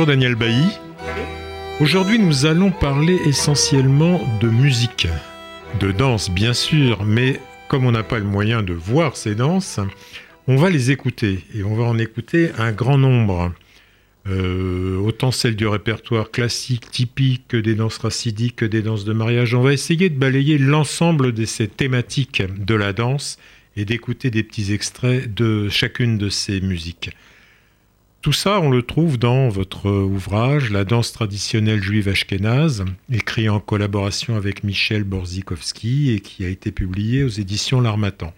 Bonjour Daniel Bailly. Aujourd'hui nous allons parler essentiellement de musique, de danse bien sûr, mais comme on n'a pas le moyen de voir ces danses, on va les écouter et on va en écouter un grand nombre. Euh, autant celles du répertoire classique, typique, que des danses racidiques, que des danses de mariage. On va essayer de balayer l'ensemble de ces thématiques de la danse et d'écouter des petits extraits de chacune de ces musiques. Tout ça, on le trouve dans votre ouvrage La danse traditionnelle juive ashkénaze, écrit en collaboration avec Michel Borzikowski et qui a été publié aux éditions L'Armatan.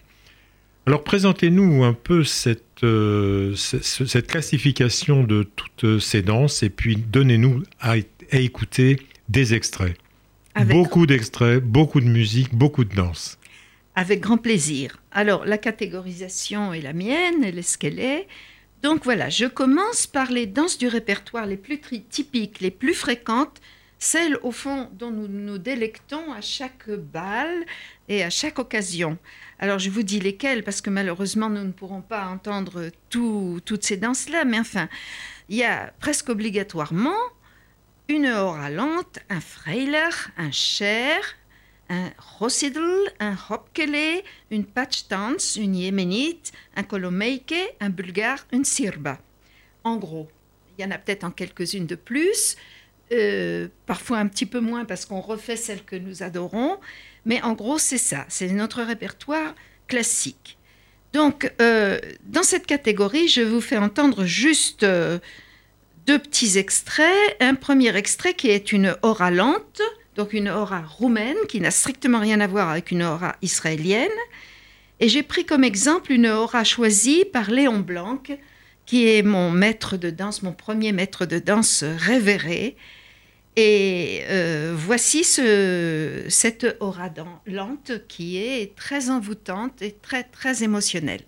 Alors présentez-nous un peu cette, euh, cette classification de toutes ces danses et puis donnez-nous à, écouter des extraits. Beaucoup d'extraits, beaucoup de musique, beaucoup de danse. Avec grand plaisir. Alors la catégorisation est la mienne, elle est ce qu'elle est. Donc voilà, je commence par les danses du répertoire les plus typiques, les plus fréquentes, celles au fond dont nous nous délectons à chaque bal et à chaque occasion. Alors je vous dis lesquelles parce que malheureusement nous ne pourrons pas entendre toutes ces danses-là, mais enfin, il y a presque obligatoirement une hora lente, un freiler, un cher, un Rosidl, un Hopkele, une Patchtans, une Yéménite, un Kolomeike, un Bulgare, une Sirba. En gros, il y en a peut-être en quelques-unes de plus, euh, parfois un petit peu moins parce qu'on refait celles que nous adorons, mais en gros c'est ça, c'est notre répertoire classique. Donc euh, dans cette catégorie, je vous fais entendre juste euh, deux petits extraits. Un premier extrait qui est une aura lente, donc une aura roumaine qui n'a strictement rien à voir avec une aura israélienne. Et j'ai pris comme exemple une aura choisie par Léon Blanc, qui est mon maître de danse, mon premier maître de danse révéré. Et euh, voici ce, cette aura lente qui est très envoûtante et très très émotionnelle.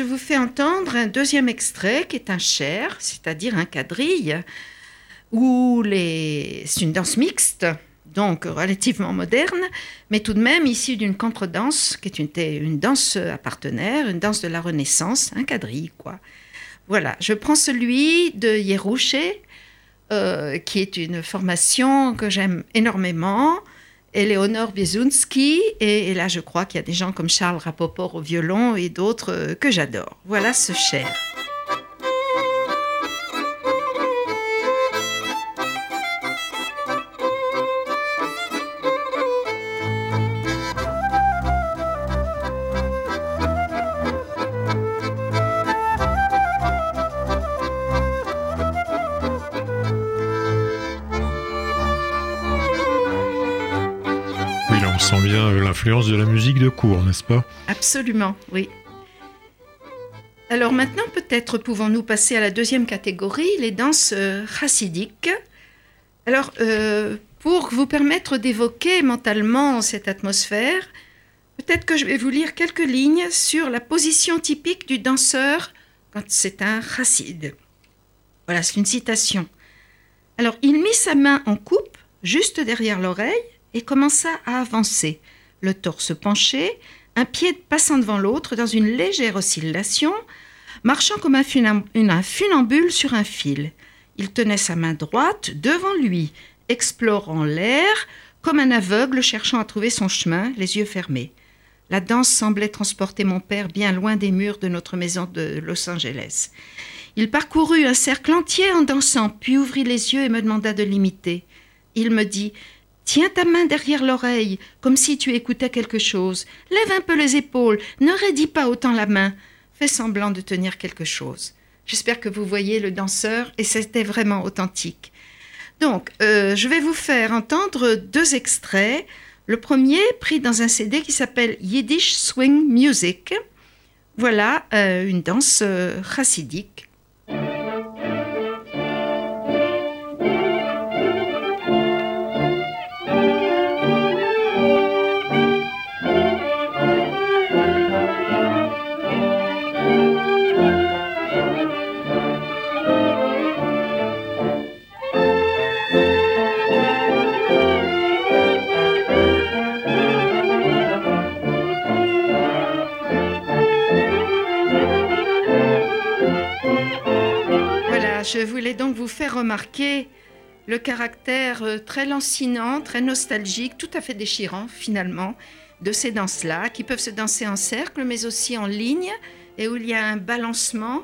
Je vous fais entendre un deuxième extrait qui est un cher, c'est-à-dire un quadrille, où les... c'est une danse mixte, donc relativement moderne, mais tout de même issue d'une contredanse qui est une, danse à partenaire, une danse de la Renaissance, un quadrille, quoi. Voilà, je prends celui de Yerouché, euh, qui est une formation que j'aime énormément, Eleonore Biesunski, et, là je crois qu'il y a des gens comme Charles Rapoport au violon et d'autres euh, que j'adore. Voilà ce cher. De la musique de cour, n'est-ce pas? Absolument, oui. Alors maintenant, peut-être pouvons-nous passer à la deuxième catégorie, les danses euh, chassidiques. Alors, euh, pour vous permettre d'évoquer mentalement cette atmosphère, peut-être que je vais vous lire quelques lignes sur la position typique du danseur quand c'est un chassid. Voilà, c'est une citation. Alors, il mit sa main en coupe, juste derrière l'oreille, et commença à avancer, le torse penché, un pied passant devant l'autre dans une légère oscillation, marchant comme un, funambule sur un fil. Il tenait sa main droite devant lui, explorant l'air comme un aveugle cherchant à trouver son chemin, les yeux fermés. La danse semblait transporter mon père bien loin des murs de notre maison de Los Angeles. Il parcourut un cercle entier en dansant, puis ouvrit les yeux et me demanda de l'imiter. Il me dit Tiens ta main derrière l'oreille, comme si tu écoutais quelque chose. Lève un peu les épaules, ne raidis pas autant la main. Fais semblant de tenir quelque chose. J'espère que vous voyez le danseur et c'était vraiment authentique. Donc, euh, je vais vous faire entendre deux extraits. Le premier pris dans un CD qui s'appelle Yiddish Swing Music. Voilà euh, une danse euh, chassidique je voulais donc vous faire remarquer le caractère euh, très lancinant, très nostalgique, tout à fait déchirant finalement de ces danses-là, qui peuvent se danser en cercle, mais aussi en ligne, et où il y a un balancement.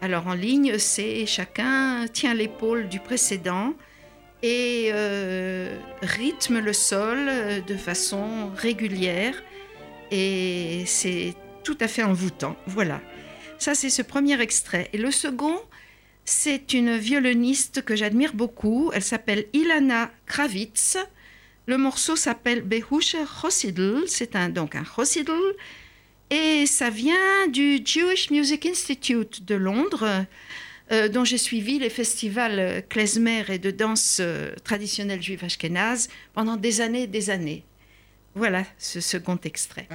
Alors en ligne, c'est chacun tient l'épaule du précédent et euh, rythme le sol euh, de façon régulière, et c'est tout à fait envoûtant. Voilà. Ça, c'est ce premier extrait. Et le second, c'est une violoniste que j'admire beaucoup. Elle s'appelle Ilana Kravitz. Le morceau s'appelle Behusche Chosidl. C'est un, donc un Chosidl. Et ça vient du Jewish Music Institute de Londres, euh, dont j'ai suivi les festivals klezmer et de danse euh, traditionnelle juive ashkénaze pendant des années et des années. Voilà ce second extrait.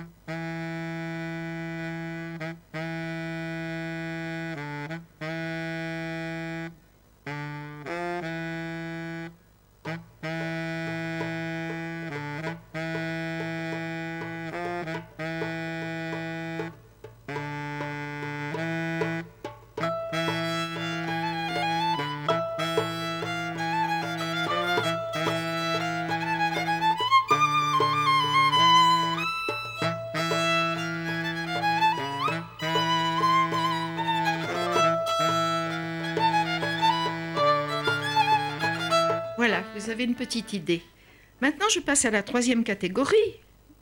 Une petite idée. Maintenant, je passe à la troisième catégorie,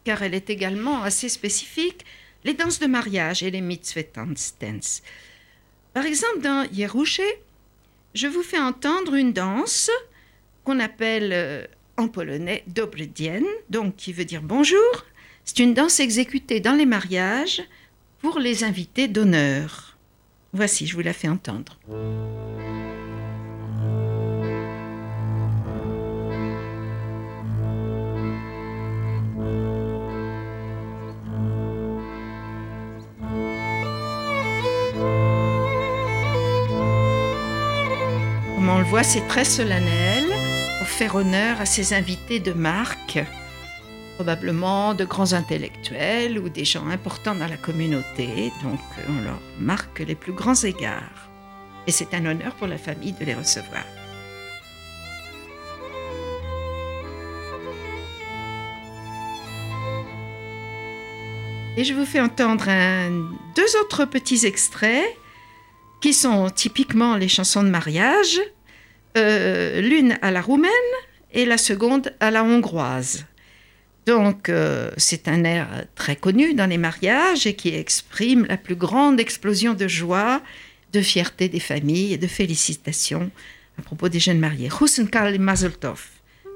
car elle est également assez spécifique, les danses de mariage et les mitzvah dance. Par exemple, dans Yerushe, je vous fais entendre une danse qu'on appelle euh, en polonais dobredien, donc qui veut dire bonjour. C'est une danse exécutée dans les mariages pour les invités d'honneur. Voici, je vous la fais entendre. Voit, c'est très solennel pour faire honneur à ces invités de marque, probablement de grands intellectuels ou des gens importants dans la communauté. Donc on leur marque les plus grands égards. Et c'est un honneur pour la famille de les recevoir. Et je vous fais entendre deux autres petits extraits qui sont typiquement les chansons de mariage euh, l'une à la roumaine et la seconde à la hongroise. Donc euh, c'est un air très connu dans les mariages et qui exprime la plus grande explosion de joie, de fierté des familles et de félicitations à propos des jeunes mariés. Karl et Mazeltov,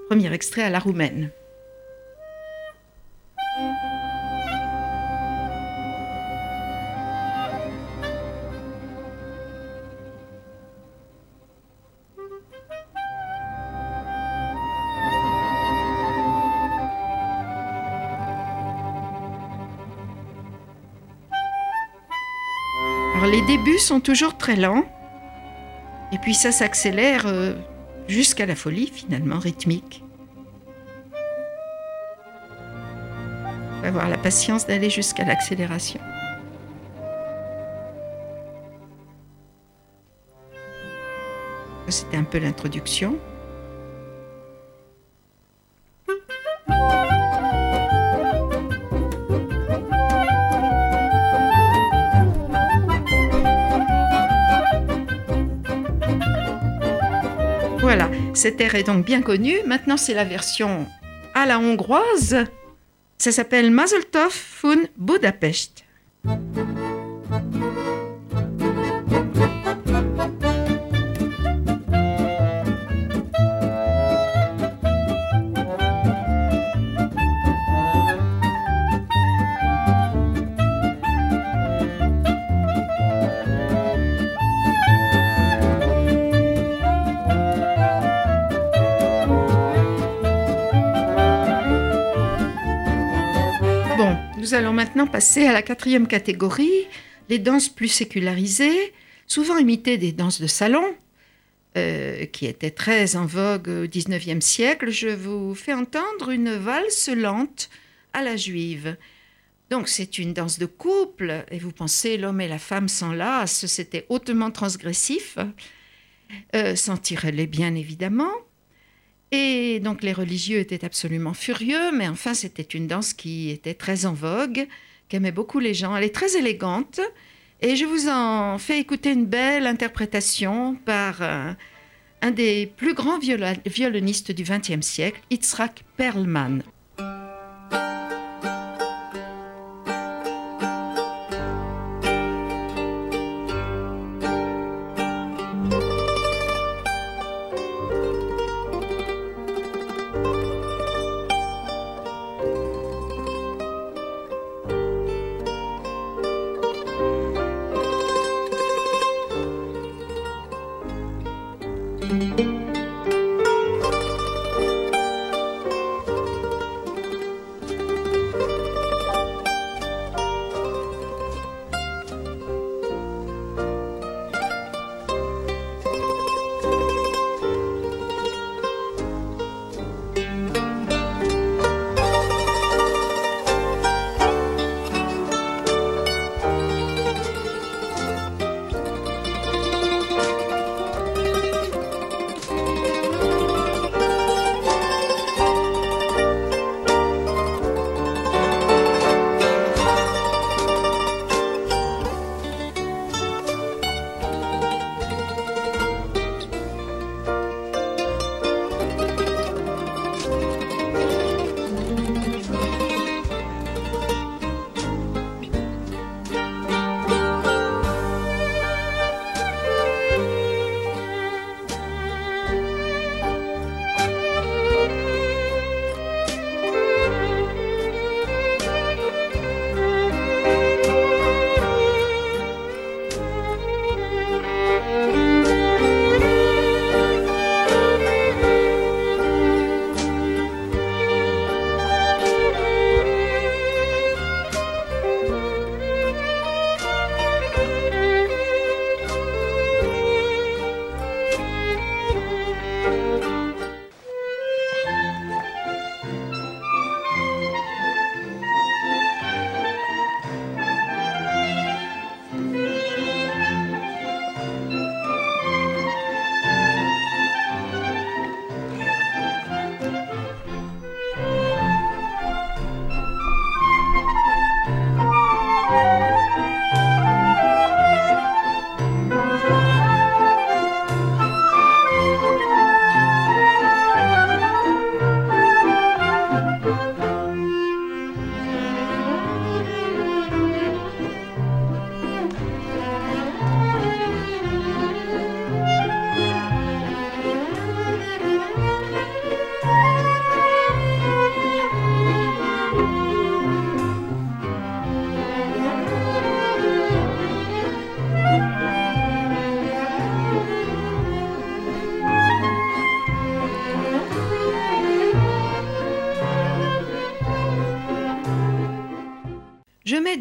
premier extrait à la roumaine. Débuts sont toujours très lents, et puis ça s'accélère euh, jusqu'à la folie finalement rythmique. On va avoir la patience d'aller jusqu'à l'accélération. C'était un peu l'introduction. Cet air est donc bien connu. Maintenant, c'est la version à la hongroise. Ça s'appelle Mazeltov von Budapest. Nous allons maintenant passer à la quatrième catégorie, les danses plus sécularisées, souvent imitées des danses de salon, euh, qui étaient très en vogue au XIXe siècle. Je vous fais entendre une valse lente à la juive. Donc c'est une danse de couple, et vous pensez l'homme et la femme s'enlacent, c'était hautement transgressif, euh, s'en les bien évidemment. Et donc les religieux étaient absolument furieux, mais enfin c'était une danse qui était très en vogue, qu'aimaient beaucoup les gens. Elle est très élégante, et je vous en fais écouter une belle interprétation par un, un des plus grands violonistes du XXe siècle, Itzrak Perlman.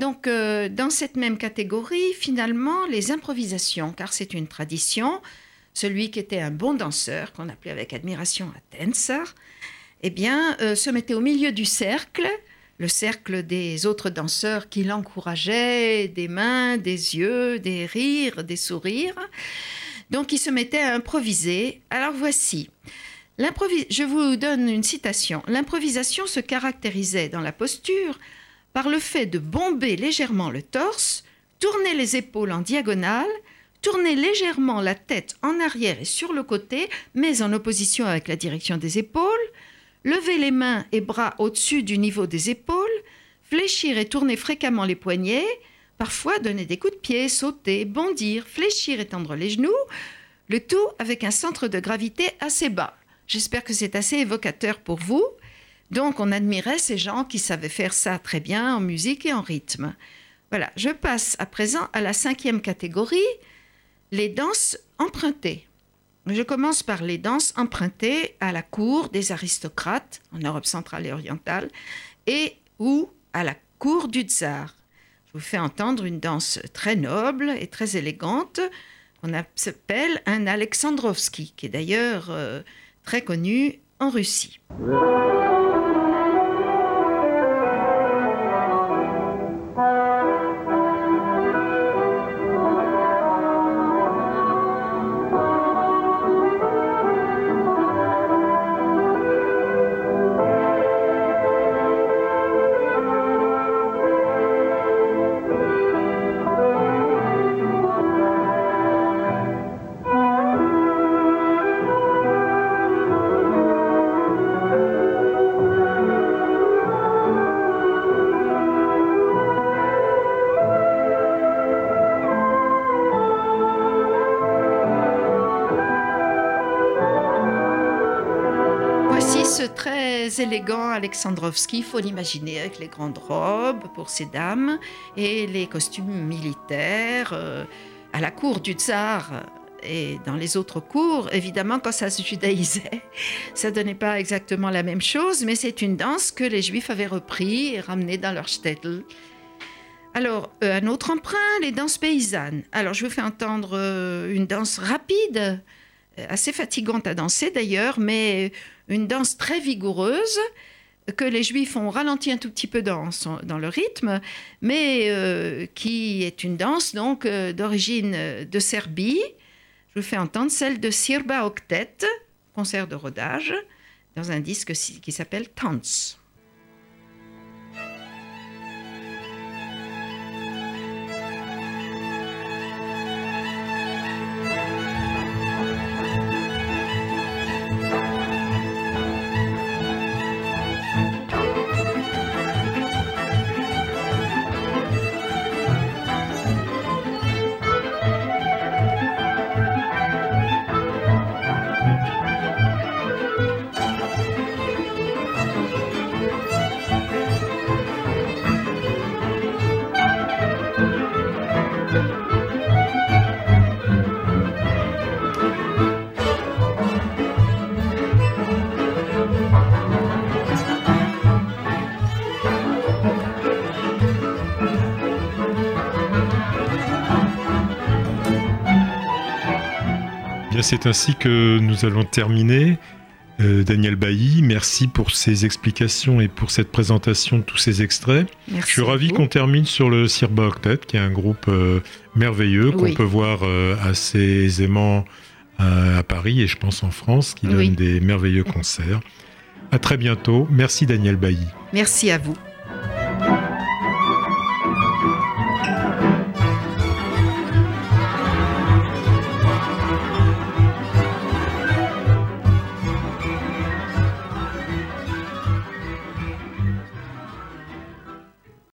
Donc euh, dans cette même catégorie, finalement, les improvisations, car c'est une tradition. Celui qui était un bon danseur, qu'on appelait avec admiration un dancer, eh bien, euh, se mettait au milieu du cercle, le cercle des autres danseurs qui l'encourageaient, des mains, des yeux, des rires, des sourires. Donc, il se mettait à improviser. Alors voici. Je vous donne une citation. L'improvisation se caractérisait dans la posture par le fait de bomber légèrement le torse, tourner les épaules en diagonale, tourner légèrement la tête en arrière et sur le côté, mais en opposition avec la direction des épaules, lever les mains et bras au-dessus du niveau des épaules, fléchir et tourner fréquemment les poignets, parfois donner des coups de pied, sauter, bondir, fléchir et tendre les genoux, le tout avec un centre de gravité assez bas. J'espère que c'est assez évocateur pour vous. Donc on admirait ces gens qui savaient faire ça très bien en musique et en rythme. Voilà, je passe à présent à la cinquième catégorie, les danses empruntées. Je commence par les danses empruntées à la cour des aristocrates en Europe centrale et orientale et ou à la cour du tsar. Je vous fais entendre une danse très noble et très élégante qu'on s'appelle un Alexandrovski, qui est d'ailleurs euh, très connu en Russie. Très élégant Alexandrovski, il faut l'imaginer avec les grandes robes pour ces dames et les costumes militaires. Euh, à la cour du tsar et dans les autres cours, évidemment, quand ça se judaïsait, ça donnait pas exactement la même chose, mais c'est une danse que les juifs avaient repris et ramené dans leur shtetl. Alors, euh, un autre emprunt, les danses paysannes. Alors, je vous fais entendre euh, une danse rapide, assez fatigante à danser d'ailleurs, mais une danse très vigoureuse que les Juifs ont ralenti un tout petit peu dans, le rythme, mais euh, qui est une danse donc euh, d'origine de Serbie. Je vous fais entendre celle de Sirba Octet, concert de rodage, dans un disque qui s'appelle Tanz. C'est ainsi que nous allons terminer. Euh, Daniel Bailly, merci pour ces explications et pour cette présentation de tous ces extraits. Je suis ravi qu'on termine sur le Sirba Octet, qui est un groupe euh, merveilleux qu'on peut voir euh, assez aisément à Paris et je pense en France, qui donne des merveilleux concerts. À très bientôt. Merci Daniel Bailly. Merci à vous.